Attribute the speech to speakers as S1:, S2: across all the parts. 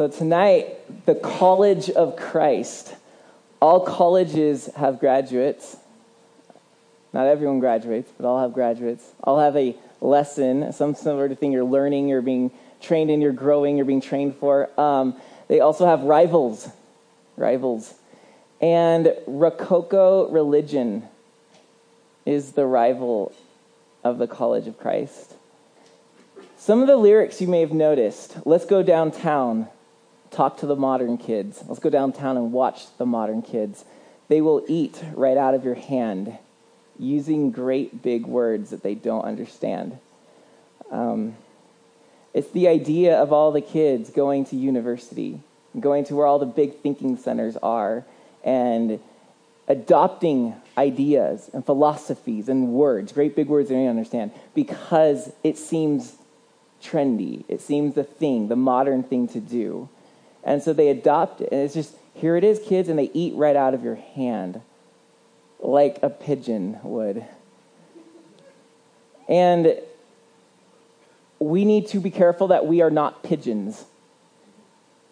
S1: So, tonight, the College of Christ. All colleges have graduates. Not everyone graduates, but all have graduates. All have a lesson, some sort of thing you're learning, you're being trained in, you're growing, you're being trained for. Um, they also have rivals. Rivals. And Rococo religion is the rival of the College of Christ. Some of the lyrics you may have noticed let's go downtown, talk to the modern kids. Let's go downtown and watch the modern kids. They will eat right out of your hand using great big words that they don't understand. Um, it's the idea of all the kids going to university, going to where all the big thinking centers are, and adopting ideas and philosophies and words, great big words they don't understand, because it seems trendy. It seems the thing, the modern thing to do. And so they adopt it. And it's just, here it is, kids, and they eat right out of your hand like a pigeon would. And we need to be careful that we are not pigeons.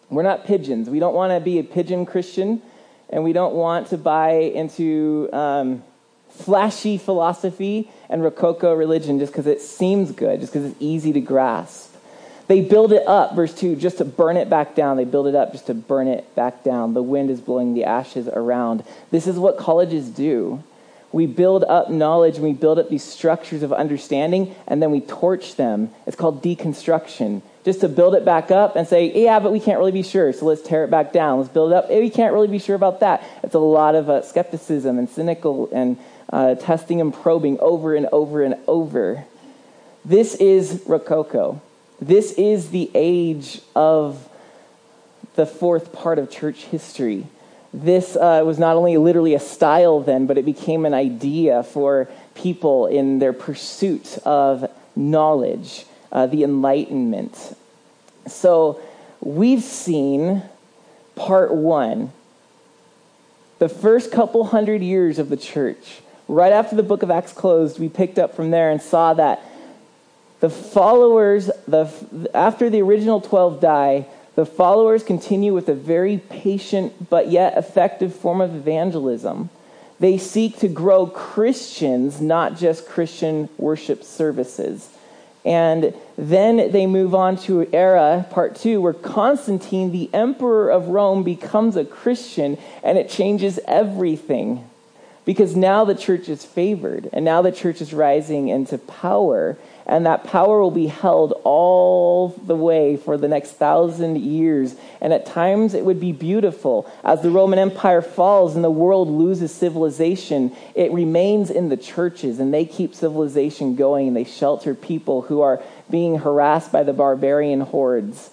S1: We're not pigeons. We don't want to be a pigeon Christian, and we don't want to buy into um, flashy philosophy and Rococo religion just because it seems good, just because it's easy to grasp. They build it up, verse 2, just to burn it back down. They build it up just to burn it back down. The wind is blowing the ashes around. This is what colleges do. We build up knowledge and we build up these structures of understanding and then we torch them. It's called deconstruction. Just to build it back up and say, yeah, but we can't really be sure, so let's tear it back down. Let's build it up. We can't really be sure about that. It's a lot of uh, skepticism and cynical and uh, testing and probing over and over and over. This is Rococo. This is the age of the fourth part of church history. This uh, was not only literally a style then, but it became an idea for people in their pursuit of knowledge, uh, the Enlightenment. So we've seen part one, the first couple hundred years of the church. Right after the book of Acts closed, we picked up from there and saw that the followers, the, after the original 12 die, the followers continue with a very patient but yet effective form of evangelism. They seek to grow Christians, not just Christian worship services. And then they move on to era, part two, where Constantine, the emperor of Rome, becomes a Christian and it changes everything. Because now the church is favored and now the church is rising into power and that power will be held all the way for the next thousand years. And at times it would be beautiful. As the Roman Empire falls and the world loses civilization, it remains in the churches, and they keep civilization going, and they shelter people who are being harassed by the barbarian hordes.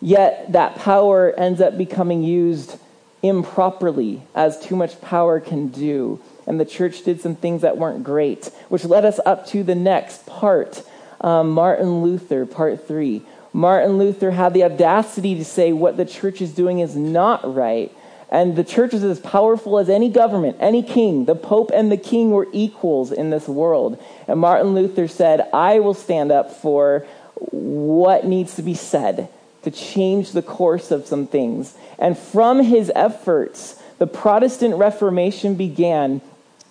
S1: Yet that power ends up becoming used improperly, as too much power can do. And the church did some things that weren't great, which led us up to the next part um, Martin Luther, part three. Martin Luther had the audacity to say what the church is doing is not right. And the church is as powerful as any government, any king. The Pope and the king were equals in this world. And Martin Luther said, I will stand up for what needs to be said to change the course of some things. And from his efforts, the Protestant Reformation began,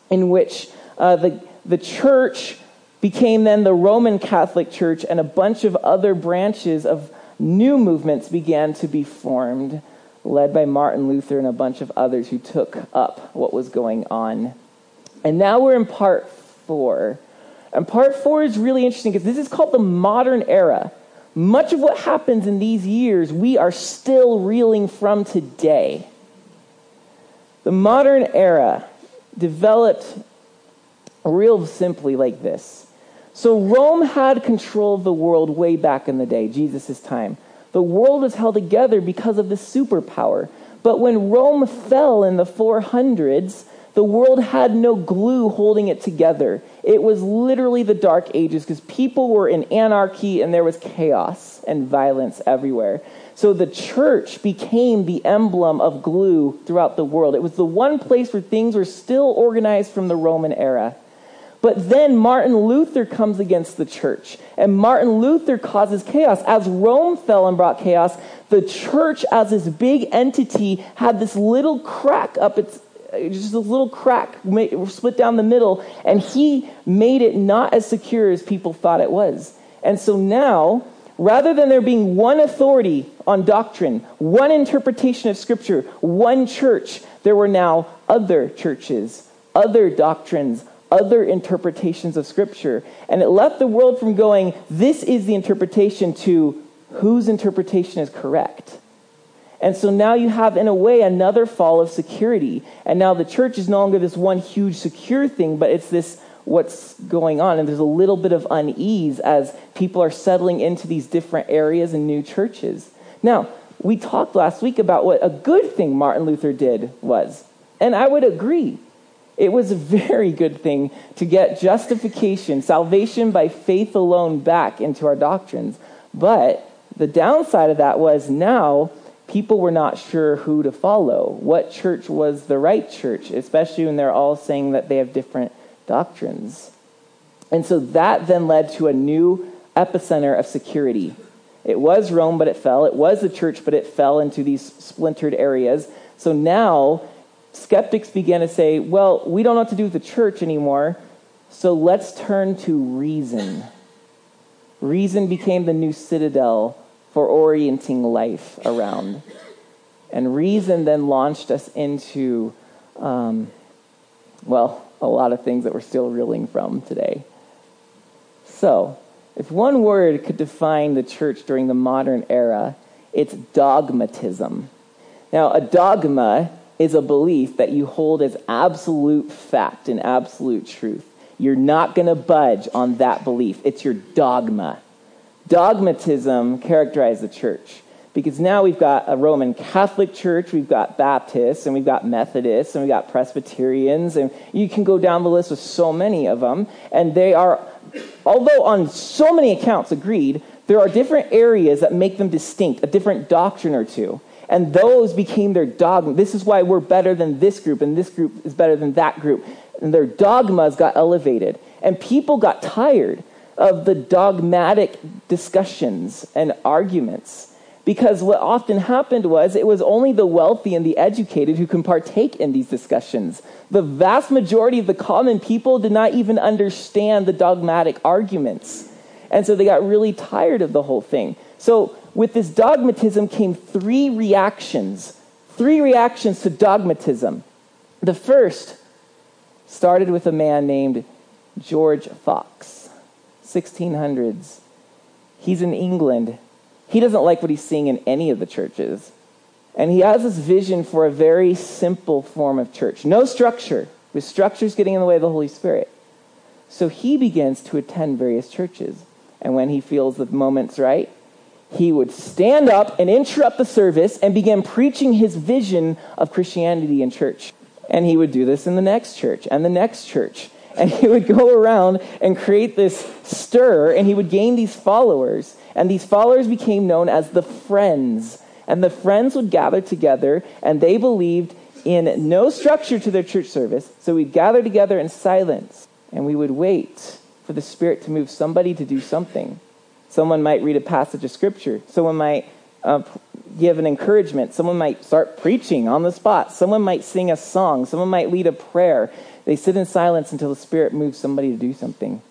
S1: in which uh, the, the church became then the Roman Catholic Church, and a bunch of other branches of new movements began to be formed, led by Martin Luther and a bunch of others who took up what was going on. And now we're in part four. And part four is really interesting because this is called the modern era. Much of what happens in these years, we are still reeling from today. The modern era developed real simply like this so Rome had control of the world way back in the day, Jesus' time. The world was held together because of the superpower. But when Rome fell in the 400s, the world had no glue holding it together. It was literally the dark ages because people were in anarchy and there was chaos and violence everywhere. So the church became the emblem of glue throughout the world. It was the one place where things were still organized from the Roman era. But then Martin Luther comes against the church, and Martin Luther causes chaos. As Rome fell and brought chaos, the church as this big entity had this little crack up its uh, just a little crack split down the middle and he made it not as secure as people thought it was and so now rather than there being one authority on doctrine one interpretation of scripture one church there were now other churches other doctrines other interpretations of scripture and it left the world from going this is the interpretation to whose interpretation is correct and so now you have, in a way, another fall of security. And now the church is no longer this one huge secure thing, but it's this what's going on. And there's a little bit of unease as people are settling into these different areas and new churches. Now, we talked last week about what a good thing Martin Luther did was. And I would agree. It was a very good thing to get justification, salvation by faith alone back into our doctrines. But the downside of that was now people were not sure who to follow. What church was the right church, especially when they're all saying that they have different doctrines. And so that then led to a new epicenter of security. It was Rome, but it fell. It was the church, but it fell into these splintered areas. So now skeptics began to say, well, we don't know what to do with the church anymore, so let's turn to reason. Reason became the new citadel for orienting life around. And reason then launched us into, um, well, a lot of things that we're still reeling from today. So, if one word could define the church during the modern era, it's dogmatism. Now, a dogma is a belief that you hold as absolute fact and absolute truth. You're not going to budge on that belief. It's your dogma dogmatism characterized the church. Because now we've got a Roman Catholic church, we've got Baptists, and we've got Methodists, and we've got Presbyterians, and you can go down the list with so many of them. And they are, although on so many accounts agreed, there are different areas that make them distinct, a different doctrine or two. And those became their dogma. This is why we're better than this group, and this group is better than that group. And their dogmas got elevated. And people got tired of the dogmatic discussions and arguments. Because what often happened was it was only the wealthy and the educated who can partake in these discussions. The vast majority of the common people did not even understand the dogmatic arguments. And so they got really tired of the whole thing. So, with this dogmatism came three reactions. Three reactions to dogmatism. The first started with a man named George Fox. 1600s. He's in England. He doesn't like what he's seeing in any of the churches. And he has this vision for a very simple form of church. No structure, with structures getting in the way of the Holy Spirit. So he begins to attend various churches. And when he feels the moment's right, he would stand up and interrupt the service and begin preaching his vision of Christianity in church. And he would do this in the next church and the next church and he would go around and create this stir, and he would gain these followers. And these followers became known as the Friends. And the Friends would gather together, and they believed in no structure to their church service. So we'd gather together in silence, and we would wait for the Spirit to move somebody to do something. Someone might read a passage of Scripture, someone might uh, give an encouragement, someone might start preaching on the spot, someone might sing a song, someone might lead a prayer. They sit in silence until the Spirit moves somebody to do something.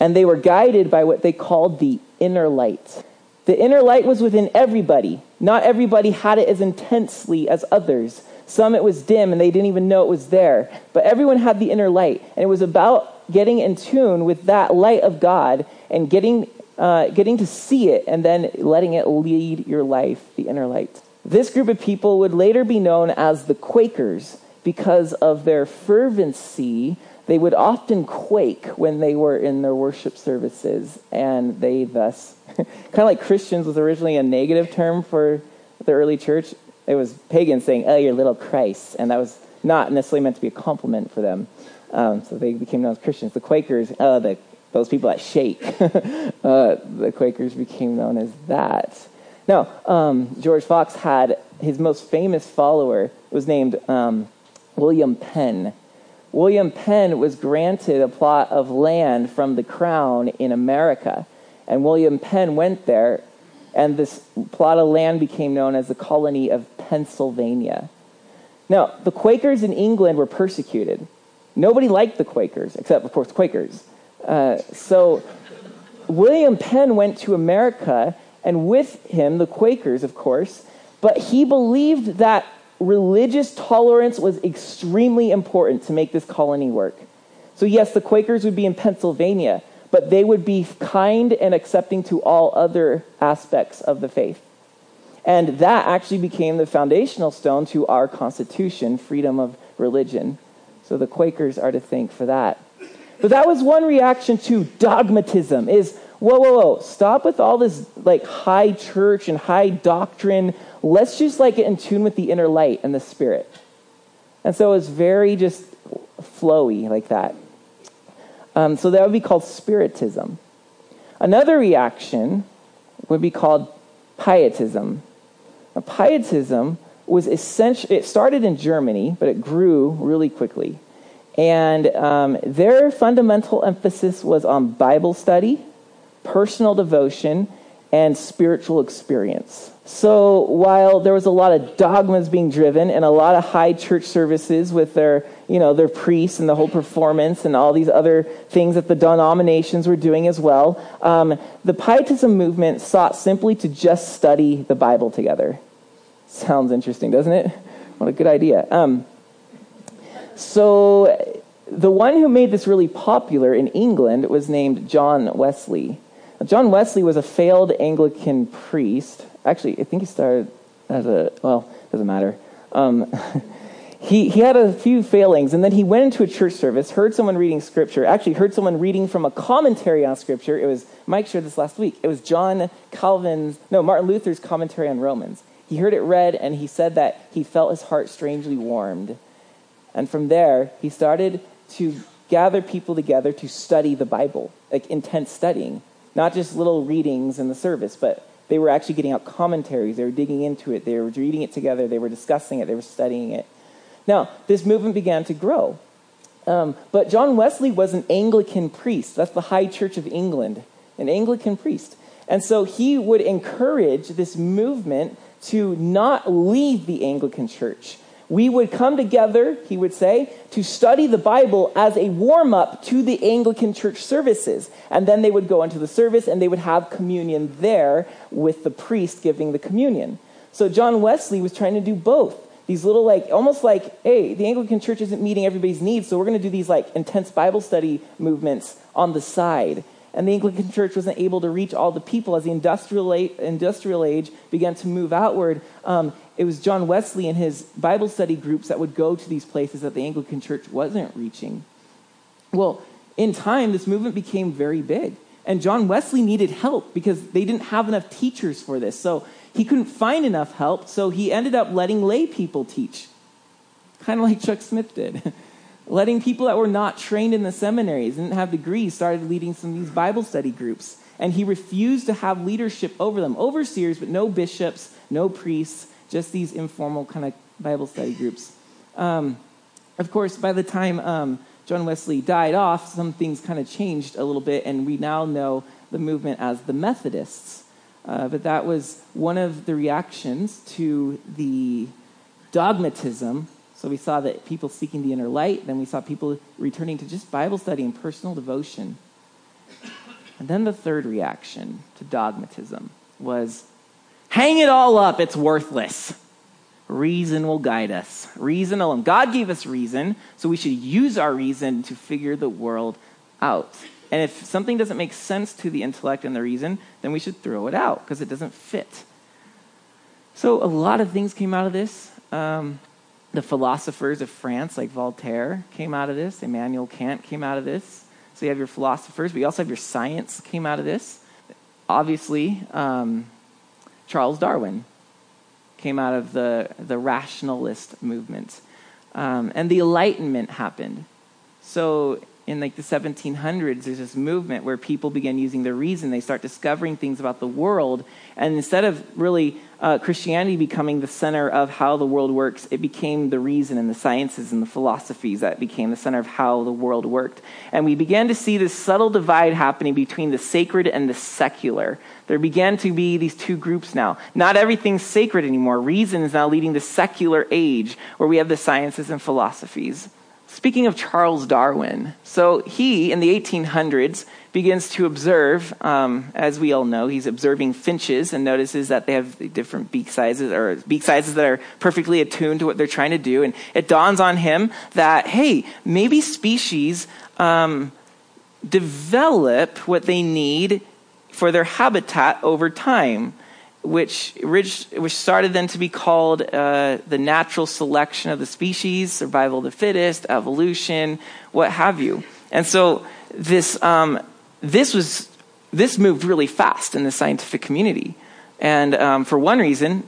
S1: And they were guided by what they called the inner light. The inner light was within everybody. Not everybody had it as intensely as others. Some it was dim and they didn't even know it was there. But everyone had the inner light. And it was about getting in tune with that light of God and getting, uh, getting to see it and then letting it lead your life, the inner light. This group of people would later be known as the Quakers because of their fervency, they would often quake when they were in their worship services, and they thus, kind of like Christians was originally a negative term for the early church. It was pagans saying, "Oh, you're little Christ," and that was not necessarily meant to be a compliment for them. Um, so they became known as Christians. The Quakers, oh, the, those people that shake, uh, the Quakers became known as that. Now, um, George Fox had his most famous follower was named um, William Penn. William Penn was granted a plot of land from the crown in America. And William Penn went there and this plot of land became known as the colony of Pennsylvania. Now, the Quakers in England were persecuted. Nobody liked the Quakers, except, of course, Quakers. Uh, so William Penn went to America, and with him, the Quakers, of course, but he believed that religious tolerance was extremely important to make this colony work. So, yes, the Quakers would be in Pennsylvania, but they would be kind and accepting to all other aspects of the faith. And that actually became the foundational stone to our Constitution, freedom of religion. So the Quakers are to thank for that. But that was one reaction to dogmatism is whoa, whoa, whoa, stop with all this like high church and high doctrine. Let's just like get in tune with the inner light and the spirit. And so it was very just flowy like that. Um, so that would be called spiritism. Another reaction would be called pietism. Now, pietism was essentially, it started in Germany, but it grew really quickly. And um, their fundamental emphasis was on Bible study, personal devotion, and spiritual experience. So while there was a lot of dogmas being driven and a lot of high church services with their, you know, their priests and the whole performance and all these other things that the denominations were doing as well, um, the Pietism movement sought simply to just study the Bible together. Sounds interesting, doesn't it? What a good idea. Um, so the one who made this really popular in England was named John Wesley. John Wesley was a failed Anglican priest. Actually, I think he started as a, well, doesn't matter. Um, he, he had a few failings, and then he went into a church service, heard someone reading scripture, actually heard someone reading from a commentary on scripture. It was, Mike shared this last week. It was John Calvin's, no, Martin Luther's commentary on Romans. He heard it read, and he said that he felt his heart strangely warmed. And from there, he started to gather people together to study the Bible, like intense studying. Not just little readings in the service, but they were actually getting out commentaries. They were digging into it. They were reading it together. They were discussing it. They were studying it. Now, this movement began to grow. Um, but John Wesley was an Anglican priest. That's the High Church of England, an Anglican priest. And so he would encourage this movement to not leave the Anglican Church, we would come together, he would say, to study the Bible as a warm up to the Anglican church services. And then they would go into the service and they would have communion there with the priest giving the communion. So John Wesley was trying to do both. These little, like, almost like, hey, the Anglican church isn't meeting everybody's needs, so we're going to do these, like, intense Bible study movements on the side. And the Anglican church wasn't able to reach all the people as the industrial age, industrial age began to move outward. Um, it was John Wesley and his Bible study groups that would go to these places that the Anglican church wasn't reaching. Well, in time, this movement became very big. And John Wesley needed help because they didn't have enough teachers for this. So he couldn't find enough help, so he ended up letting lay people teach, kind of like Chuck Smith did. letting people that were not trained in the seminaries, and didn't have degrees, started leading some of these Bible study groups. And he refused to have leadership over them, overseers, but no bishops, no priests just these informal kind of Bible study groups. Um, of course, by the time um, John Wesley died off, some things kind of changed a little bit, and we now know the movement as the Methodists. Uh, but that was one of the reactions to the dogmatism. So we saw that people seeking the inner light, then we saw people returning to just Bible study and personal devotion. And then the third reaction to dogmatism was Hang it all up, it's worthless. Reason will guide us. Reason alone. God gave us reason, so we should use our reason to figure the world out. And if something doesn't make sense to the intellect and the reason, then we should throw it out because it doesn't fit. So a lot of things came out of this. Um, the philosophers of France, like Voltaire, came out of this. Immanuel Kant came out of this. So you have your philosophers, but you also have your science came out of this. Obviously, um, Charles Darwin came out of the, the rationalist movement. Um, and the Enlightenment happened. So in like the 1700s there's this movement where people begin using their reason. They start discovering things about the world and instead of really uh, christianity becoming the center of how the world works it became the reason and the sciences and the philosophies that became the center of how the world worked. And we began to see this subtle divide happening between the sacred and the secular. There began to be these two groups now. Not everything's sacred anymore. Reason is now leading the secular age where we have the sciences and philosophies Speaking of Charles Darwin, so he, in the 1800s, begins to observe, um, as we all know, he's observing finches and notices that they have different beak sizes or beak sizes that are perfectly attuned to what they're trying to do. And it dawns on him that, hey, maybe species um, develop what they need for their habitat over time which, which, started then to be called uh, the natural selection of the species, survival of the fittest, evolution, what have you. And so this, um, this, was, this moved really fast in the scientific community. And um, for one reason,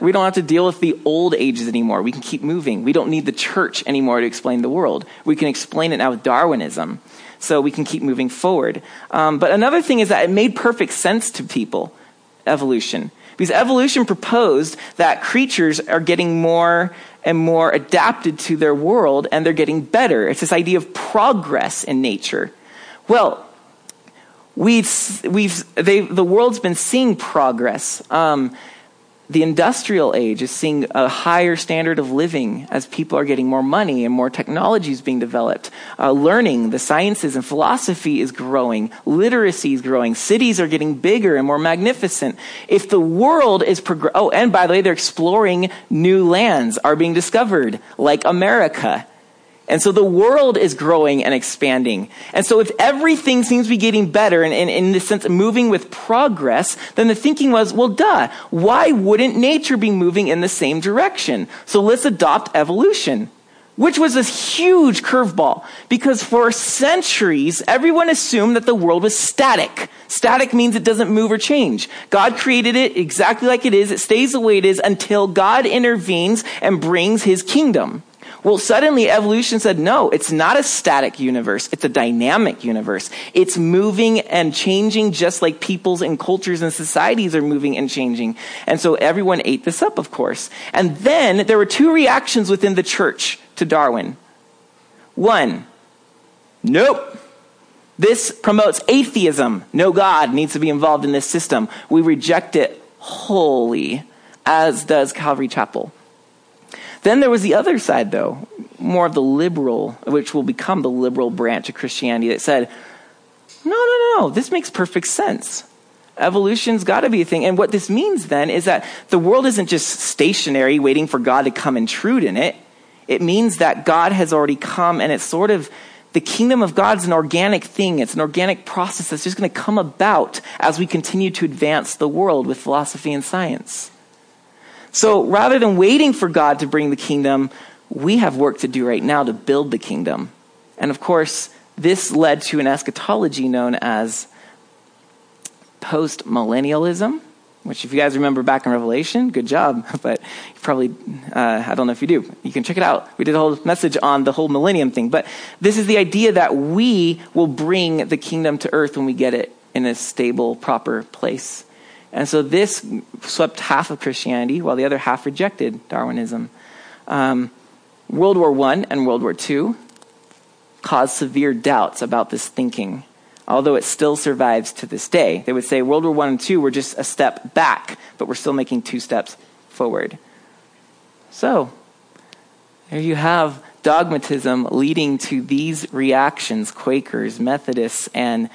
S1: we don't have to deal with the old ages anymore. We can keep moving. We don't need the church anymore to explain the world. We can explain it now with Darwinism. So we can keep moving forward. Um, but another thing is that it made perfect sense to people evolution. Because evolution proposed that creatures are getting more and more adapted to their world and they're getting better. It's this idea of progress in nature. Well, we've, we've, the world's been seeing progress. Um, the industrial age is seeing a higher standard of living as people are getting more money and more technology is being developed. Uh, learning, the sciences and philosophy is growing. Literacy is growing. Cities are getting bigger and more magnificent. If the world is progr- oh, and by the way, they're exploring new lands are being discovered, like America. And so the world is growing and expanding. And so if everything seems to be getting better and, in the sense of moving with progress, then the thinking was, well, duh, why wouldn't nature be moving in the same direction? So let's adopt evolution. Which was this huge curveball because for centuries, everyone assumed that the world was static. Static means it doesn't move or change. God created it exactly like it is. It stays the way it is until God intervenes and brings his kingdom. Well, suddenly evolution said, no, it's not a static universe. It's a dynamic universe. It's moving and changing just like peoples and cultures and societies are moving and changing. And so everyone ate this up, of course. And then there were two reactions within the church to Darwin. One, nope. This promotes atheism. No God needs to be involved in this system. We reject it wholly, as does Calvary Chapel. Then there was the other side, though, more of the liberal, which will become the liberal branch of Christianity that said, no, no, no, this makes perfect sense. Evolution's got to be a thing. And what this means then is that the world isn't just stationary waiting for God to come intrude in it. It means that God has already come and it's sort of the kingdom of God's an organic thing. It's an organic process that's just going to come about as we continue to advance the world with philosophy and science. So rather than waiting for God to bring the kingdom, we have work to do right now to build the kingdom. And of course, this led to an eschatology known as post millennialism, which, if you guys remember back in Revelation, good job. But you probably, uh, I don't know if you do. You can check it out. We did a whole message on the whole millennium thing. But this is the idea that we will bring the kingdom to earth when we get it in a stable, proper place. And so this swept half of Christianity, while the other half rejected Darwinism. Um, World War I and World War II caused severe doubts about this thinking, although it still survives to this day. They would say World War I and II were just a step back, but we're still making two steps forward. So, there you have dogmatism leading to these reactions Quakers, Methodists, and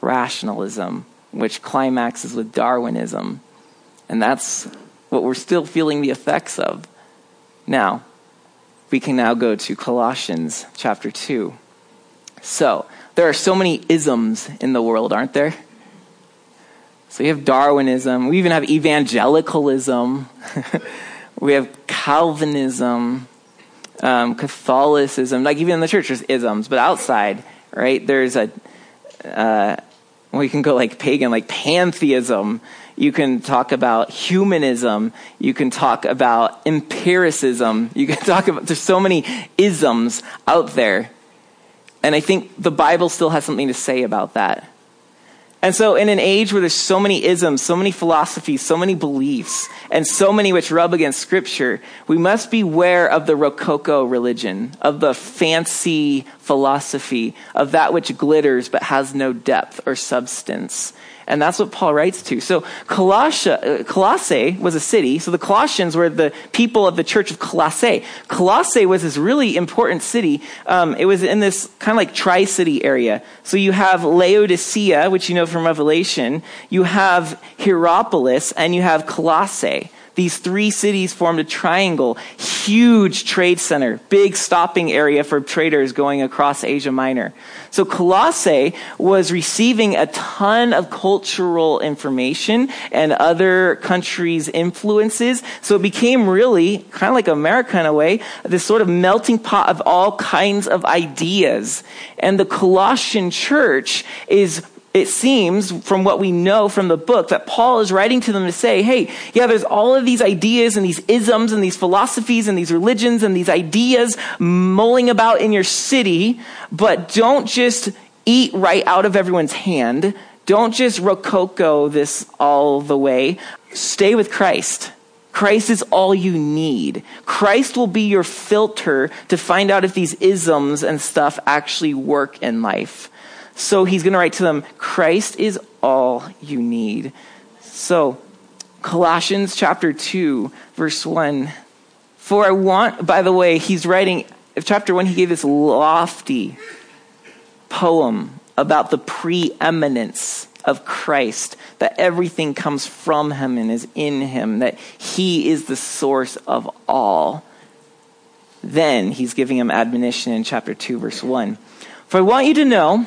S1: rationalism which climaxes with Darwinism. And that's what we're still feeling the effects of. Now, we can now go to Colossians chapter 2. So, there are so many isms in the world, aren't there? So you have Darwinism. We even have evangelicalism. we have Calvinism, um, Catholicism. Like even in the church, there's isms. But outside, right, there's a uh, well, you can go like pagan, like pantheism. You can talk about humanism. You can talk about empiricism. You can talk about, there's so many isms out there. And I think the Bible still has something to say about that. And so, in an age where there's so many isms, so many philosophies, so many beliefs, and so many which rub against Scripture, we must beware of the Rococo religion, of the fancy philosophy, of that which glitters but has no depth or substance. And that's what Paul writes to. So Colossia, uh, Colossae was a city. So the Colossians were the people of the church of Colossae. Colossae was this really important city. Um, it was in this kind of like tri-city area. So you have Laodicea, which you know from Revelation. You have Hierapolis and you have Colossae. These three cities formed a triangle, huge trade center, big stopping area for traders going across Asia Minor. So Colossae was receiving a ton of cultural information and other countries' influences. So it became really kind of like America in a way, this sort of melting pot of all kinds of ideas. And the Colossian church is it seems from what we know from the book that Paul is writing to them to say, hey, yeah, there's all of these ideas and these isms and these philosophies and these religions and these ideas mulling about in your city, but don't just eat right out of everyone's hand. Don't just rococo this all the way. Stay with Christ. Christ is all you need. Christ will be your filter to find out if these isms and stuff actually work in life. So he's going to write to them, Christ is all you need. So, Colossians chapter 2, verse 1. For I want, by the way, he's writing, chapter 1, he gave this lofty poem about the preeminence of Christ, that everything comes from him and is in him, that he is the source of all. Then he's giving him admonition in chapter 2, verse 1. For I want you to know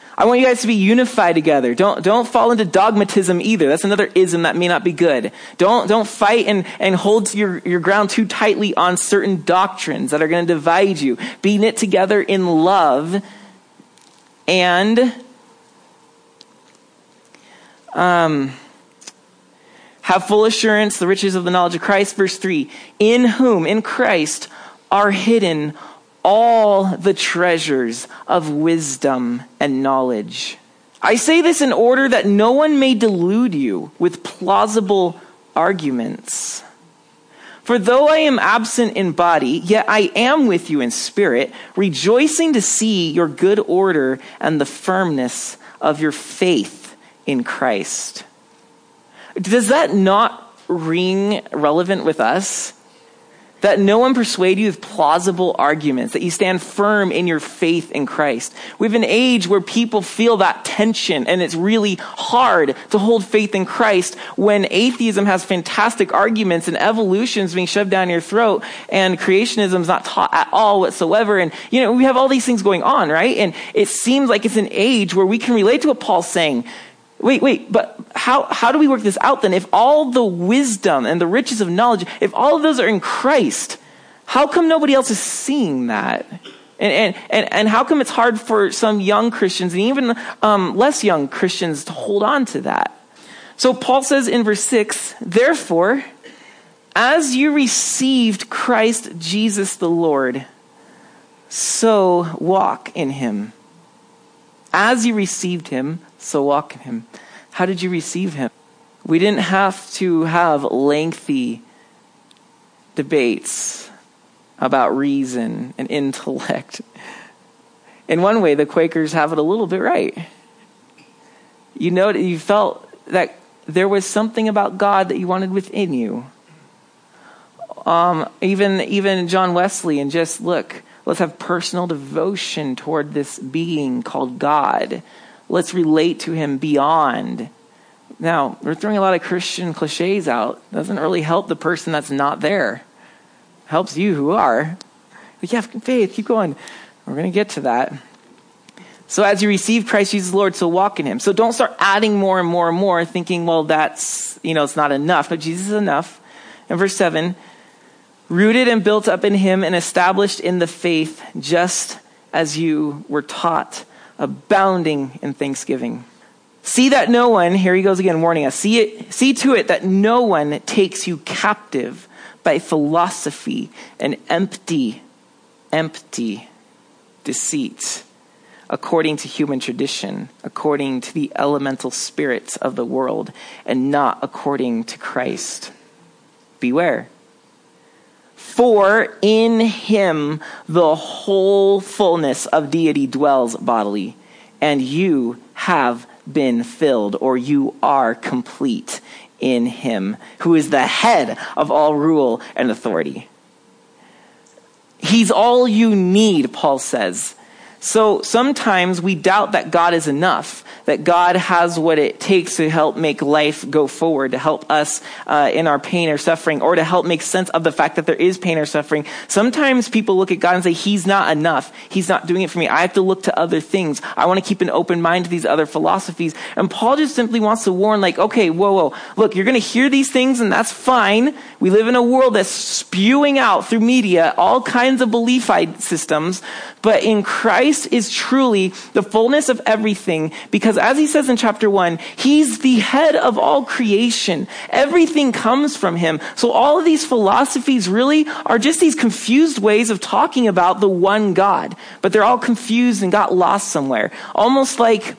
S1: I want you guys to be unified together. Don't, don't fall into dogmatism either. That's another ism that may not be good. Don't, don't fight and, and hold your, your ground too tightly on certain doctrines that are going to divide you. Be knit together in love and um, have full assurance, the riches of the knowledge of Christ. Verse 3 In whom, in Christ, are hidden all the treasures of wisdom and knowledge. I say this in order that no one may delude you with plausible arguments. For though I am absent in body, yet I am with you in spirit, rejoicing to see your good order and the firmness of your faith in Christ. Does that not ring relevant with us? That no one persuade you with plausible arguments, that you stand firm in your faith in Christ. We have an age where people feel that tension and it's really hard to hold faith in Christ when atheism has fantastic arguments and evolution is being shoved down your throat and creationism is not taught at all whatsoever. And, you know, we have all these things going on, right? And it seems like it's an age where we can relate to what Paul's saying. Wait, wait, but how, how do we work this out then? If all the wisdom and the riches of knowledge, if all of those are in Christ, how come nobody else is seeing that? And, and, and, how come it's hard for some young Christians and even um, less young Christians to hold on to that? So Paul says in verse 6, therefore, as you received Christ Jesus the Lord, so walk in him. As you received him, so walk in him. How did you receive him? We didn't have to have lengthy debates about reason and intellect. In one way, the Quakers have it a little bit right. You know, you felt that there was something about God that you wanted within you. Um, even even John Wesley, and just look, let's have personal devotion toward this being called God. Let's relate to him beyond. Now, we're throwing a lot of Christian cliches out. Doesn't really help the person that's not there. Helps you who are. But yeah, faith, keep going. We're going to get to that. So as you receive Christ Jesus Lord, so walk in him. So don't start adding more and more and more, thinking, well, that's, you know, it's not enough. But Jesus is enough. In verse 7, rooted and built up in him and established in the faith, just as you were taught, abounding in thanksgiving. See that no one, here he goes again warning us, see, it, see to it that no one takes you captive by philosophy and empty, empty deceit, according to human tradition, according to the elemental spirits of the world, and not according to Christ. Beware. For in him the whole fullness of deity dwells bodily, and you have been filled, or you are complete in him, who is the head of all rule and authority. He's all you need, Paul says. So sometimes we doubt that God is enough, that God has what it takes to help make life go forward, to help us uh, in our pain or suffering, or to help make sense of the fact that there is pain or suffering. Sometimes people look at God and say, He's not enough. He's not doing it for me. I have to look to other things. I want to keep an open mind to these other philosophies. And Paul just simply wants to warn, like, okay, whoa, whoa, look, you're going to hear these things, and that's fine. We live in a world that's spewing out through media all kinds of belief systems, but in Christ is truly the fullness of everything because as he says in chapter one, he's the head of all creation. Everything comes from him. So all of these philosophies really are just these confused ways of talking about the one God, but they're all confused and got lost somewhere. Almost like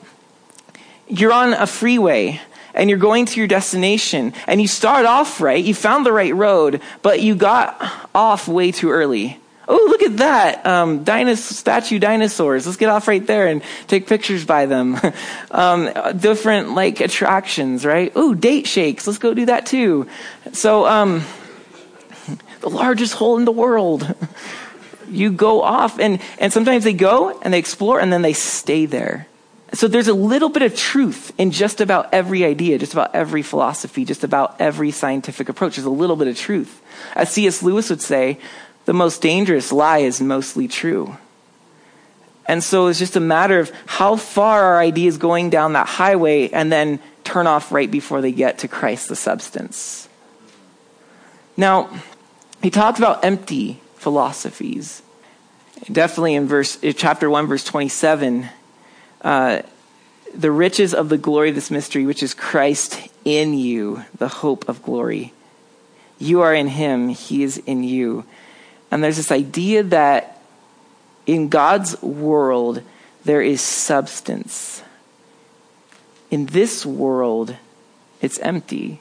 S1: you're on a freeway and you're going to your destination and you start off right, you found the right road, but you got off way too early. Oh, look at that. Um, statue dinosaurs. Let's get off right there and take pictures by them. um, different like attractions, right? Oh, date shakes. Let's go do that too. So, um, the largest hole in the world. you go off and, and sometimes they go and they explore and then they stay there. So there's a little bit of truth in just about every idea, just about every philosophy, just about every scientific approach. There's a little bit of truth. As C.S. Lewis would say, the most dangerous lie is mostly true. And so it's just a matter of how far our ideas going down that highway and then turn off right before they get to Christ the substance. Now, he talked about empty philosophies. Definitely in verse chapter 1 verse 27 uh, the riches of the glory of this mystery which is Christ in you the hope of glory. You are in him, he is in you. And there's this idea that in God's world, there is substance. In this world, it's empty.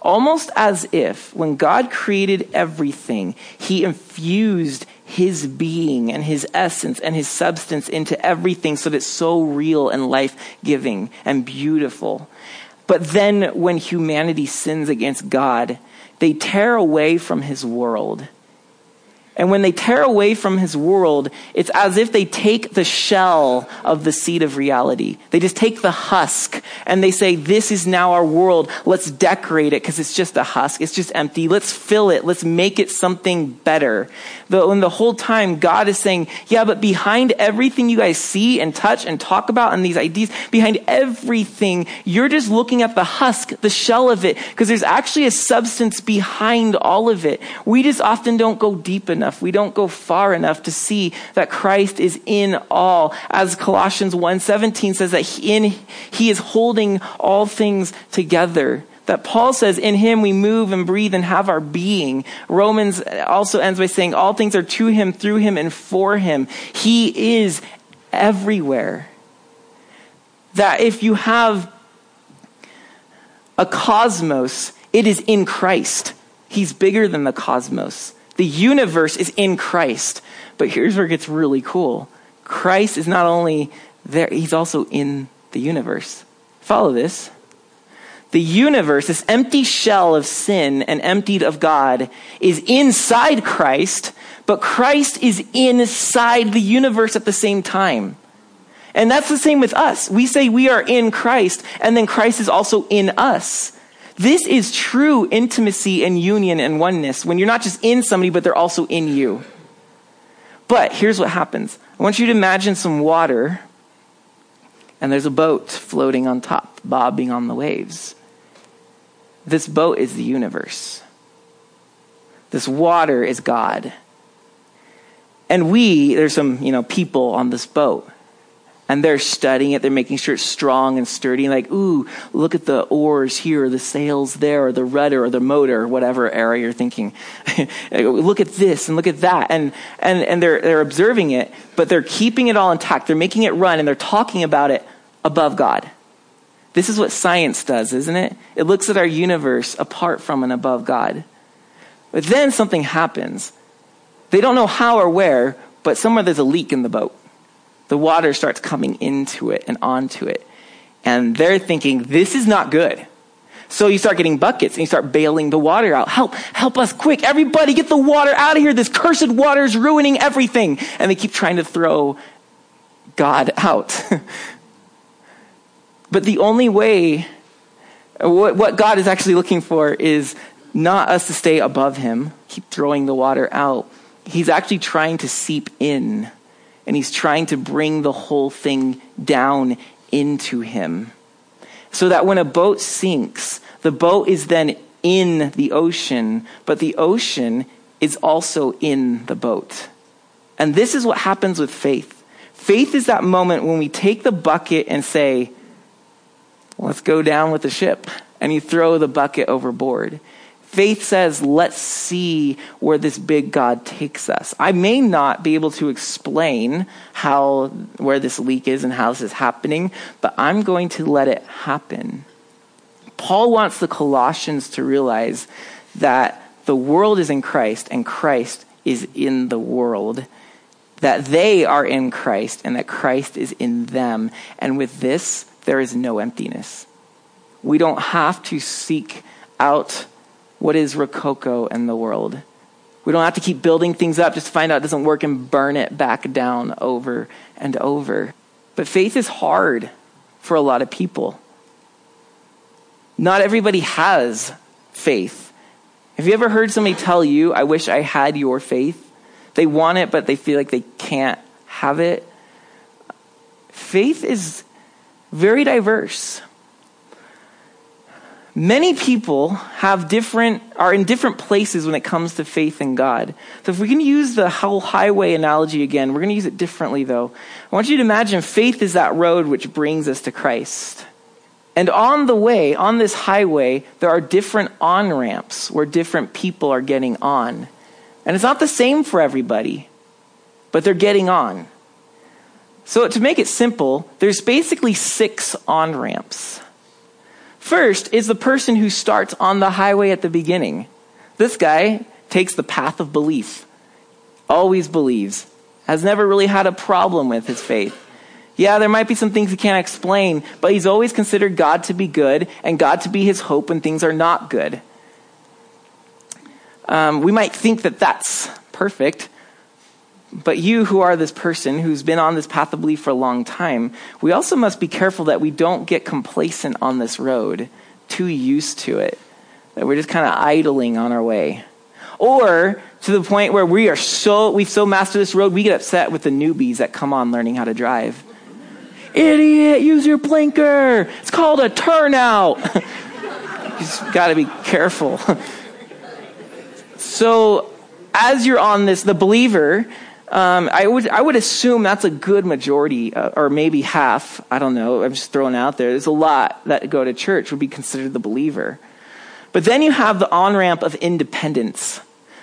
S1: Almost as if when God created everything, he infused his being and his essence and his substance into everything so that it's so real and life giving and beautiful. But then when humanity sins against God, they tear away from his world and when they tear away from his world, it's as if they take the shell of the seed of reality. They just take the husk and they say, This is now our world. Let's decorate it because it's just a husk. It's just empty. Let's fill it. Let's make it something better. The, and the whole time, God is saying, Yeah, but behind everything you guys see and touch and talk about and these ideas, behind everything, you're just looking at the husk, the shell of it, because there's actually a substance behind all of it. We just often don't go deep enough enough. We don't go far enough to see that Christ is in all. As Colossians 1:17 says that he, in he is holding all things together. That Paul says, in him we move and breathe and have our being. Romans also ends by saying, all things are to him, through him, and for him. He is everywhere. That if you have a cosmos, it is in Christ. He's bigger than the cosmos. The universe is in Christ. But here's where it gets really cool Christ is not only there, he's also in the universe. Follow this. The universe, this empty shell of sin and emptied of God, is inside Christ, but Christ is inside the universe at the same time. And that's the same with us. We say we are in Christ, and then Christ is also in us. This is true intimacy and union and oneness when you're not just in somebody, but they're also in you. But here's what happens I want you to imagine some water, and there's a boat floating on top, bobbing on the waves. This boat is the universe. This water is God. And we, there's some, you know, people on this boat. And they're studying it. They're making sure it's strong and sturdy. Like, ooh, look at the oars here, or the sails there, or the rudder, or the motor, whatever area you're thinking. look at this and look at that. And, and, and they're, they're observing it, but they're keeping it all intact. They're making it run, and they're talking about it above God. This is what science does, isn't it? It looks at our universe apart from and above God. But then something happens. They don't know how or where, but somewhere there's a leak in the boat the water starts coming into it and onto it. And they're thinking, this is not good. So you start getting buckets and you start bailing the water out. Help, help us quick. Everybody get the water out of here. This cursed water is ruining everything. And they keep trying to throw God out. but the only way, what God is actually looking for is not us to stay above him, keep throwing the water out. He's actually trying to seep in and he's trying to bring the whole thing down into him. So that when a boat sinks, the boat is then in the ocean, but the ocean is also in the boat. And this is what happens with faith. Faith is that moment when we take the bucket and say, let's go down with the ship. And you throw the bucket overboard. Faith says, let's see where this big God takes us. I may not be able to explain how, where this leak is and how this is happening, but I'm going to let it happen. Paul wants the Colossians to realize that the world is in Christ and Christ is in the world. That they are in Christ and that Christ is in them. And with this, there is no emptiness. We don't have to seek out what is Rococo in the world. We don't have to keep building things up just to find out it doesn't work and burn it back down over and over. But faith is hard for a lot of people. Not everybody has faith. Have you ever heard somebody tell you, I wish I had your faith? They want it, but they feel like they can't have it. Faith is very diverse many people have different are in different places when it comes to faith in god. So if we can use the whole highway analogy again we're going to use it differently though. I want you to imagine faith is that road which brings us to christ. And on the way on this highway there are different on ramps where different people are getting on. And it's not the same for everybody but they're getting on. So to make it simple there's basically six on ramps First is the person who starts on the highway at the beginning. This guy takes the path of belief, always believes, has never really had a problem with his faith. Yeah, there might be some things he can't explain, but he's always considered God to be good and God to be his hope when things are not good. Um, we might think that that's perfect, but you, who are this person who's been on this path of belief for a long time, we also must be careful that we don't get complacent on this road, too used to it, that we're just kind of idling on our way. Or to the point where we are so, we've so mastered this road, we get upset with the newbies that come on learning how to drive. Idiot, use your blinker. It's called a turnout. you just got to be careful. so, as you're on this, the believer, um, I would I would assume that's a good majority, uh, or maybe half. I don't know. I'm just throwing out there. There's a lot that go to church would be considered the believer, but then you have the on ramp of independence.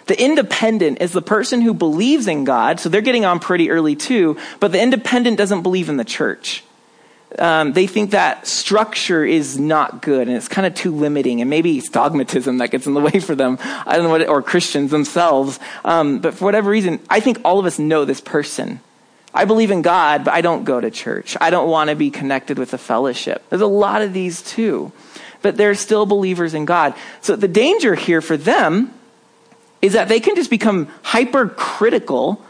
S1: The independent is the person who believes in God, so they're getting on pretty early too. But the independent doesn't believe in the church um, they think that structure is not good and it's kind of too limiting, and maybe it's dogmatism that gets in the way for them. I don't know what, it, or Christians themselves. Um, but for whatever reason, I think all of us know this person. I believe in God, but I don't go to church. I don't want to be connected with a fellowship. There's a lot of these too, but they're still believers in God. So the danger here for them is that they can just become hypercritical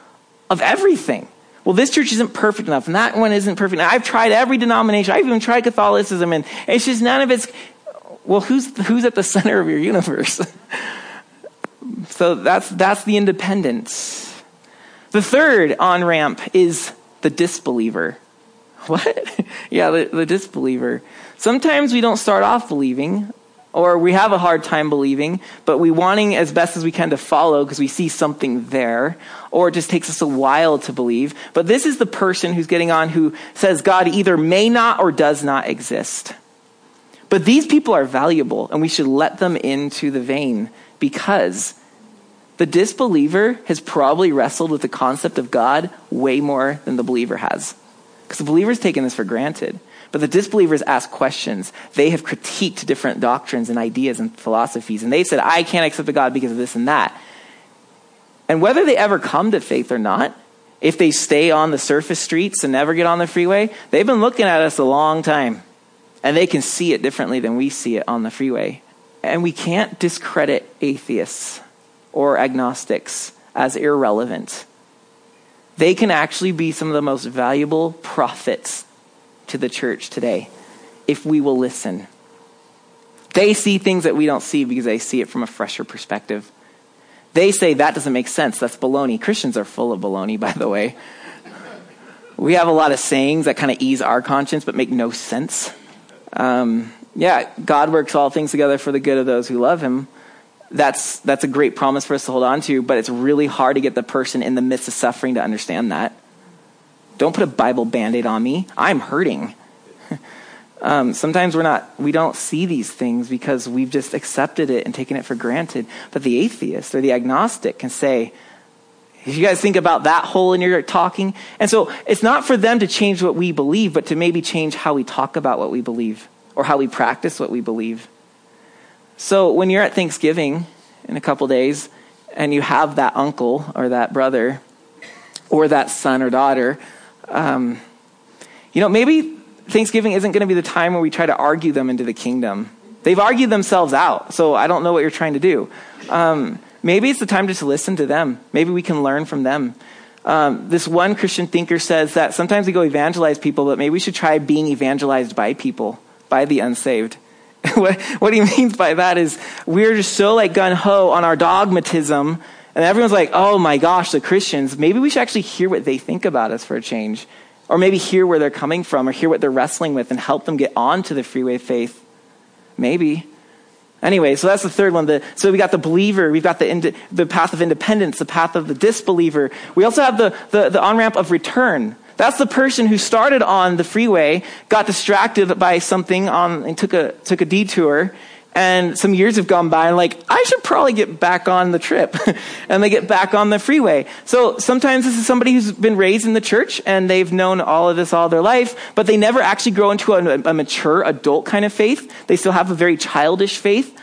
S1: of everything well, this church isn't perfect enough, and that one isn't perfect. I've tried every denomination. I've even tried Catholicism, and it's just none of it's. Well, who's who's at the center of your universe? so that's that's the independence. The third on ramp is the disbeliever. What? yeah, the, the disbeliever. Sometimes we don't start off believing. Or we have a hard time believing, but we wanting as best as we can to follow because we see something there, or it just takes us a while to believe. But this is the person who's getting on who says God either may not or does not exist. But these people are valuable, and we should let them into the vein because the disbeliever has probably wrestled with the concept of God way more than the believer has. Because the believer's taken this for granted. But the disbelievers ask questions. They have critiqued different doctrines and ideas and philosophies. And they said, I can't accept the God because of this and that. And whether they ever come to faith or not, if they stay on the surface streets and never get on the freeway, they've been looking at us a long time. And they can see it differently than we see it on the freeway. And we can't discredit atheists or agnostics as irrelevant. They can actually be some of the most valuable prophets to the church today if we will listen. They see things that we don't see because they see it from a fresher perspective. They say that doesn't make sense. That's baloney. Christians are full of baloney, by the way. We have a lot of sayings that kind of ease our conscience but make no sense. Um, yeah, God works all things together for the good of those who love him. That's, that's a great promise for us to hold on to, but it's really hard to get the person in the midst of suffering to understand that. Don't put a Bible band aid on me. I'm hurting. um, sometimes we're not, we don't see these things because we've just accepted it and taken it for granted. But the atheist or the agnostic can say, if you guys think about that hole in your talking, and so it's not for them to change what we believe, but to maybe change how we talk about what we believe or how we practice what we believe. So when you're at Thanksgiving in a couple days and you have that uncle or that brother or that son or daughter um, you know, maybe Thanksgiving isn't going to be the time where we try to argue them into the kingdom. They've argued themselves out, so I don't know what you're trying to do. Um, maybe it's the time just to listen to them. Maybe we can learn from them. Um, this one Christian thinker says that sometimes we go evangelize people, but maybe we should try being evangelized by people, by the unsaved. what, what he means by that is we're just so like gun ho on our dogmatism and everyone's like, oh my gosh, the Christians, maybe we should actually hear what they think about us for a change. Or maybe hear where they're coming from or hear what they're wrestling with and help them get onto the freeway of faith. Maybe. Anyway, so that's the third one. The, so we got the believer, we've got the, the path of independence, the path of the disbeliever. We also have the, the, the on ramp of return. That's the person who started on the freeway, got distracted by something on, and took a, took a detour, and some years have gone by and like i should probably get back on the trip. And they get back on the freeway. So sometimes this is somebody who's been raised in the church and they've known all of this all their life but they never actually grow into a, a mature adult kind of faith. They still have a very childish faith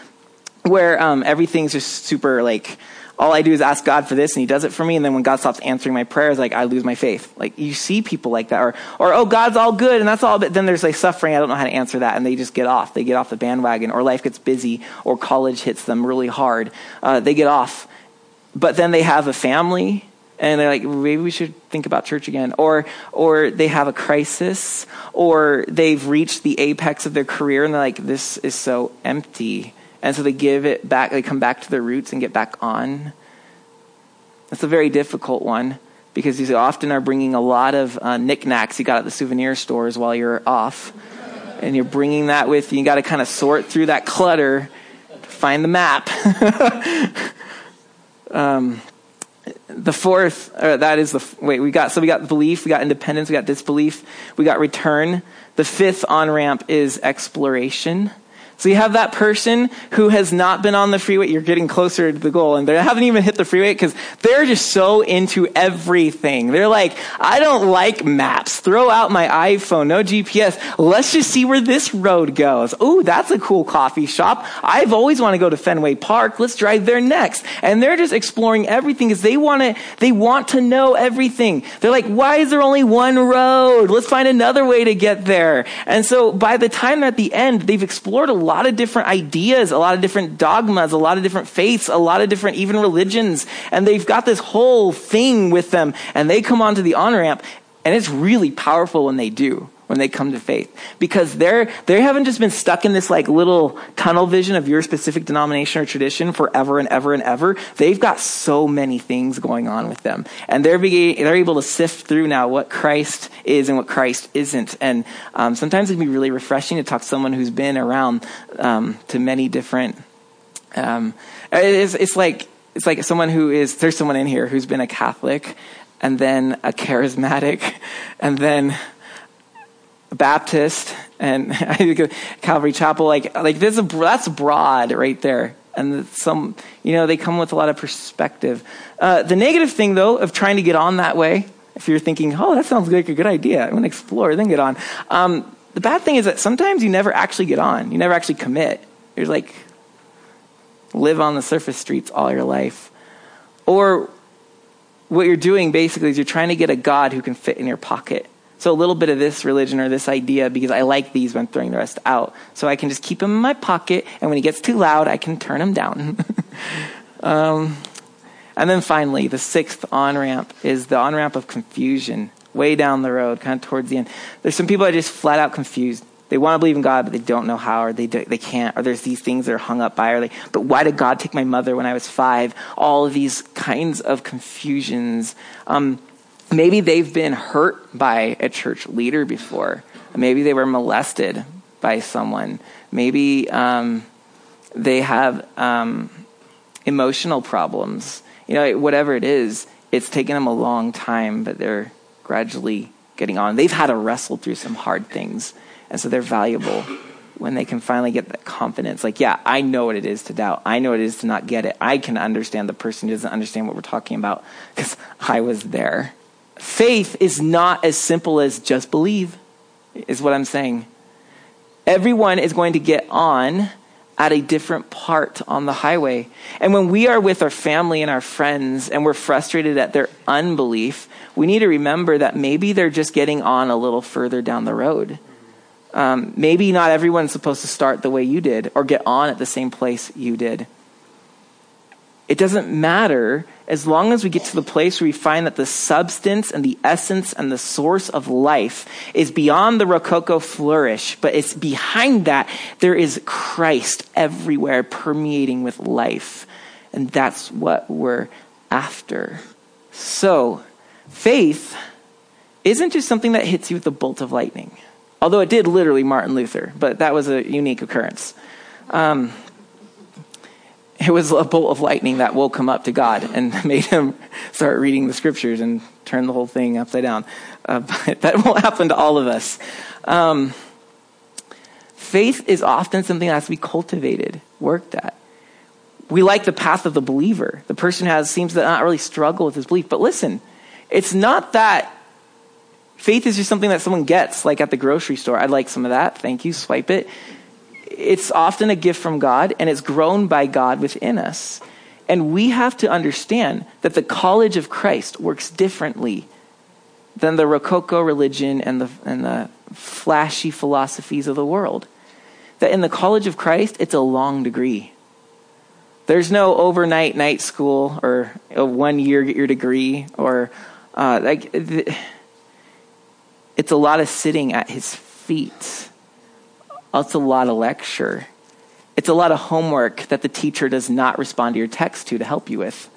S1: where um, everything's just super like all I do is ask God for this and he does it for me. And then when God stops answering my prayers, like I lose my faith. Like you see people like that or, or, oh, God's all good and that's all, but then there's like suffering. I don't know how to answer that. And they just get off. They get off the bandwagon or life gets busy or college hits them really hard. Uh, they get off. But then they have a family and they're like, maybe we should think about church again. Or, or they have a crisis or they've reached the apex of their career and they're like, this is so empty and so they give it back, they come back to their roots and get back on. That's a very difficult one because you often are bringing a lot of uh, knickknacks you got at the souvenir stores while you're off. And you're bringing that with you. You got to kind of sort through that clutter to find the map. um, the fourth, that is the, wait, we got, so we got belief, we got independence, we got disbelief, we got return. The fifth on ramp is exploration. So you have that person who has not been on the freeway. You're getting closer to the goal and they haven't even hit the freeway because they're just so into everything. They're like, I don't like maps. Throw out my iPhone. No GPS. Let's just see where this road goes. Ooh, that's a cool coffee shop. I've always wanted to go to Fenway Park. Let's drive there next. And they're just exploring everything because they want to, they want to know everything. They're like, why is there only one road? Let's find another way to get there. And so by the time at the end, they've explored a lot of different ideas, a lot of different dogmas, a lot of different faiths, a lot of different even religions. And they've got this whole thing with them. And they come onto the on ramp, and it's really powerful when they do. When they come to faith. Because they're they haven't just been stuck in this like little tunnel vision of your specific denomination or tradition forever and ever and ever. They've got so many things going on with them. And they're being, they're able to sift through now what christ is and what christ isn't. And um, sometimes it can be really refreshing to talk to someone who's been around um, to many different um, it's, it's like it's like someone who is there's someone in here who's been a catholic and then a charismatic and then Baptist and Calvary Chapel, like like this is that's broad right there, and some you know they come with a lot of perspective. Uh, the negative thing though of trying to get on that way, if you're thinking, oh, that sounds like a good idea, I'm going to explore, then get on. Um, the bad thing is that sometimes you never actually get on, you never actually commit. You're like live on the surface streets all your life, or what you're doing basically is you're trying to get a God who can fit in your pocket so a little bit of this religion or this idea because I like these, but I'm throwing the rest out. So I can just keep them in my pocket, and when he gets too loud, I can turn him down. um, and then finally, the sixth on ramp is the on ramp of confusion, way down the road, kind of towards the end. There's some people that are just flat out confused. They want to believe in God, but they don't know how, or they do, they can't, or there's these things that are hung up by, or they, but why did God take my mother when I was five? All of these kinds of confusions. Um, maybe they've been hurt by a church leader before. Maybe they were molested by someone. Maybe um, they have um, emotional problems. You know, whatever it is, it's taken them a long time, but they're gradually getting on. They've had to wrestle through some hard things, and so they're valuable when they can finally get that confidence. Like, yeah, I know what it is to doubt. I know what it is to not get it. I can understand the person who doesn't understand what we're talking about because I was there faith is not as simple as just believe, is what I'm saying. Everyone is going to get on at a different part on the highway. And when we are with our family and our friends and we're frustrated at their unbelief, we need to remember that maybe they're just getting on a little further down the road. Um, maybe not everyone's supposed to start the way you did or get on at the same place you did. It doesn't matter as long as we get to the place where we find that the substance and the essence and the source of life is beyond the Rococo flourish, but it's behind that there is Christ everywhere permeating with life. And that's what we're after. So, faith isn't just something that hits you with a bolt of lightning. Although it did literally Martin Luther, but that was a unique occurrence. Um, it was a bolt of lightning that woke him up to God and made him start reading the scriptures and turn the whole thing upside down. Uh, but that won't happen to all of us. Um, faith is often something that has to be cultivated, worked at. We like the path of the believer. The person has seems to not really struggle with his belief. But listen, it's not that faith is just something that someone gets, like at the grocery store. I'd like some of that. Thank you. Swipe it it's often a gift from God and it's grown by God within us. And we have to understand that the college of Christ works differently than the Rococo religion and the, and the flashy philosophies of the world. That in the college of Christ, it's a long degree. There's no overnight night school or a one year get your degree or uh, like it's a lot of sitting at his feet it's a lot of lecture. It's a lot of homework that the teacher does not respond to your text to to help you with.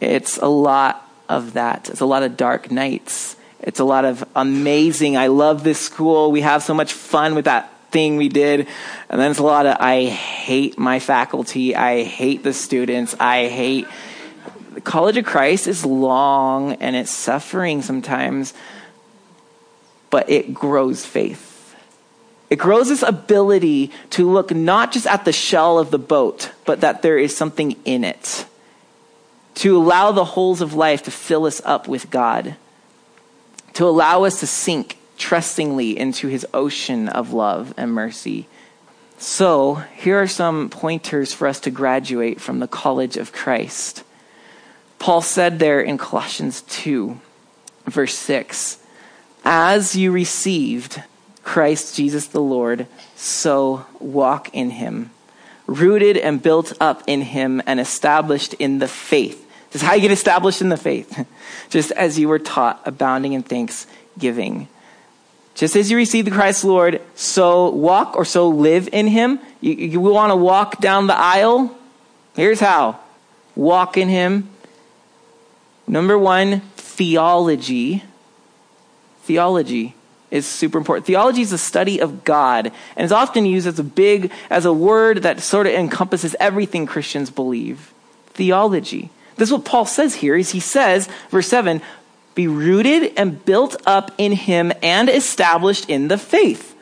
S1: It's a lot of that. It's a lot of dark nights. It's a lot of amazing, I love this school. We have so much fun with that thing we did. And then it's a lot of, I hate my faculty. I hate the students. I hate. The College of Christ is long and it's suffering sometimes, but it grows faith it grows this ability to look not just at the shell of the boat, but that there is something in it. To allow the holes of life to fill us up with God. To allow us to sink trustingly into his ocean of love and mercy. So, here are some pointers for us to graduate from the college of Christ. Paul said there in Colossians 2, verse 6, As you received Christ Jesus the Lord, so walk in him, rooted and built up in him and established in the faith. This is how you get established in the faith. Just as you were taught, abounding in thanksgiving. Just as you receive the Christ Lord, so walk or so live in him. You, you want to walk down the aisle? Here's how walk in him. Number one, theology. Theology is super important. Theology is the study of God and it's often used as a big, as a word that sort of encompasses everything Christians believe. Theology. This is what Paul says here is he says, verse 7, be rooted and built up in him and established in the faith.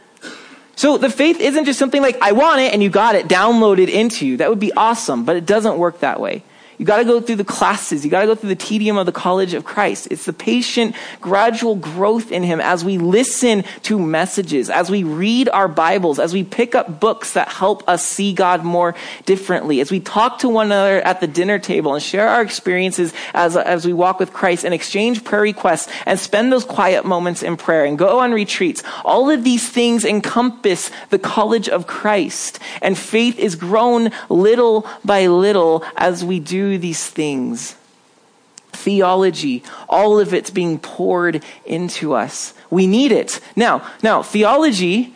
S1: So the faith isn't just something like, I want it and you got it downloaded into you. That would be awesome, but it doesn't work that way. You got to go through the classes. You got to go through the tedium of the college of Christ. It's the patient, gradual growth in Him as we listen to messages, as we read our Bibles, as we pick up books that help us see God more differently, as we talk to one another at the dinner table and share our experiences as, as we walk with Christ and exchange prayer requests and spend those quiet moments in prayer and go on retreats. All of these things encompass the college of Christ. And faith is grown little by little as we do these things. Theology, all of it's being poured into us. We need it. Now, now, theology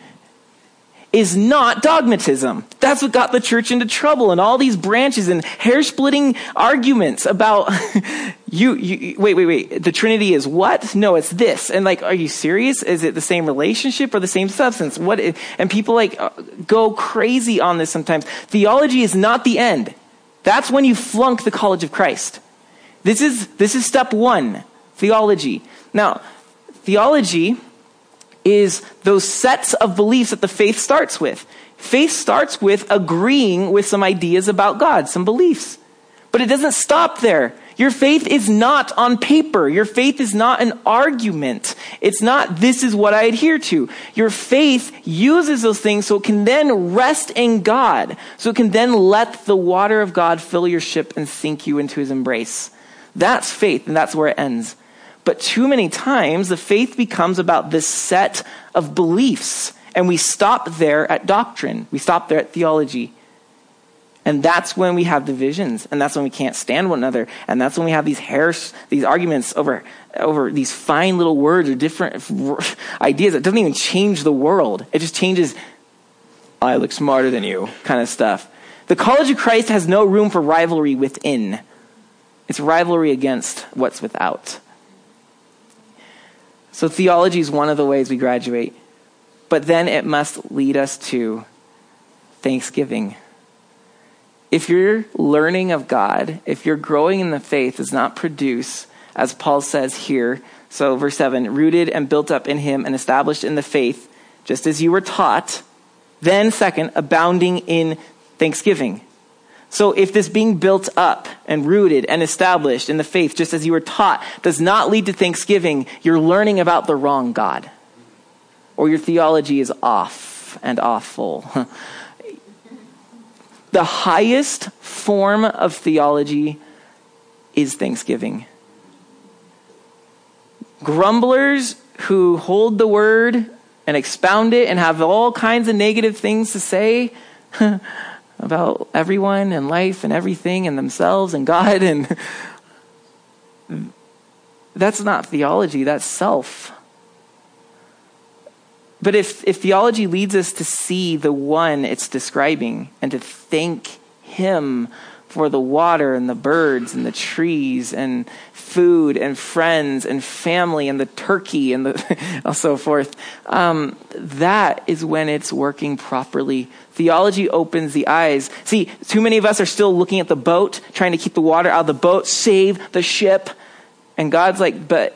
S1: is not dogmatism. That's what got the church into trouble and all these branches and hair splitting arguments about you, you, wait, wait, wait. The Trinity is what? No, it's this. And like, are you serious? Is it the same relationship or the same substance? What? And people like uh, go crazy on this sometimes. Theology is not the end. That's when you flunk the college of Christ. This is, this is step one, theology. Now, theology is those sets of beliefs that the faith starts with. Faith starts with agreeing with some ideas about God, some beliefs. But it doesn't stop there. Your faith is not on paper. Your faith is not an argument. It's not, this is what I adhere to. Your faith uses those things so it can then rest in God. So it can then let the water of God fill your ship and sink you into his embrace. That's faith, and that's where it ends. But too many times, the faith becomes about this set of beliefs, and we stop there at doctrine. We stop there at theology. And that's when we have divisions, and that's when we can't stand one another, and that's when we have these hairs, these arguments over over these fine little words or different ideas. It doesn't even change the world. It just changes. I look smarter than you, kind of stuff. The College of Christ has no room for rivalry within. It's rivalry against what's without. So theology is one of the ways we graduate, but then it must lead us to thanksgiving if your learning of God, if you're growing in the faith, does not produce, as Paul says here, so verse 7, rooted and built up in him and established in the faith, just as you were taught, then second, abounding in thanksgiving. So if this being built up and rooted and established in the faith, just as you were taught, does not lead to thanksgiving, you're learning about the wrong God. Or your theology is off and awful. The highest form of theology is thanksgiving. Grumblers who hold the word and expound it and have all kinds of negative things to say about everyone and life and everything and themselves and God and that's not theology, that's self. But if, if theology leads us to see the one it's describing and to thank him for the water and the birds and the trees and food and friends and family and the turkey and the so forth, um, that is when it's working properly. Theology opens the eyes. See, too many of us are still looking at the boat, trying to keep the water out of the boat, save the ship. And God's like, but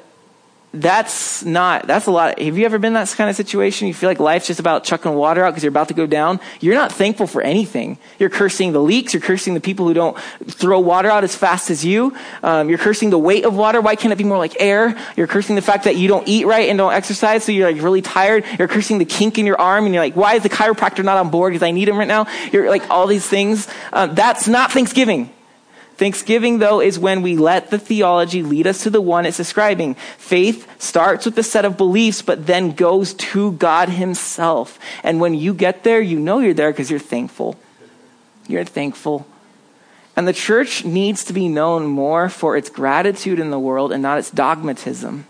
S1: that's not that's a lot have you ever been in that kind of situation? You feel like life's just about chucking water out because you're about to go down? You're not thankful for anything. You're cursing the leaks you're cursing the people who don't throw water out as fast as you um, you're cursing the weight of water. Why can't it be more like air? You're cursing the fact that you don't eat right and don't exercise so you're like really tired. You're cursing the kink in your arm and you're like why is the chiropractor not on board because i need him right now? You're like all these things. Um, that's not thanksgiving Thanksgiving, though, is when we let the theology lead us to the one it's describing. Faith starts with a set of beliefs, but then goes to God Himself. And when you get there, you know you're there because you're thankful. You're thankful. And the church needs to be known more for its gratitude in the world and not its dogmatism.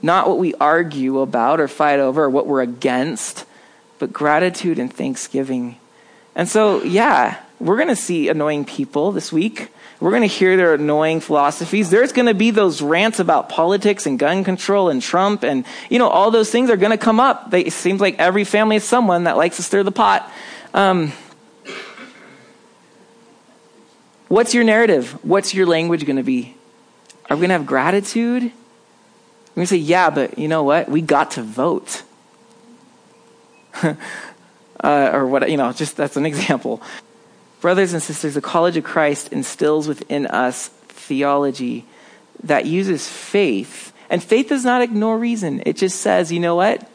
S1: not what we argue about or fight over or what we're against, but gratitude and thanksgiving. And so, yeah, we're going to see annoying people this week. We're going to hear their annoying philosophies. There's going to be those rants about politics and gun control and Trump and, you know, all those things are going to come up. They, it seems like every family has someone that likes to stir the pot. Um, what's your narrative? What's your language going to be? Are we going to have gratitude? We're going to say, yeah, but you know what? We got to vote. uh, or what, you know, just that's an example. Brothers and sisters, the College of Christ instills within us theology that uses faith. And faith does not ignore reason. It just says, you know what?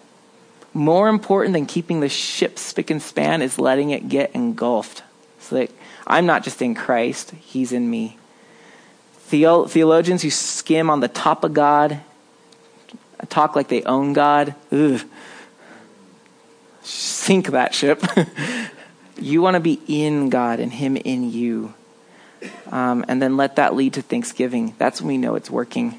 S1: More important than keeping the ship spick and span is letting it get engulfed. So that I'm not just in Christ, He's in me. Theo- theologians who skim on the top of God, talk like they own God, ugh, sink that ship. You want to be in God and Him in you. Um, and then let that lead to thanksgiving. That's when we know it's working.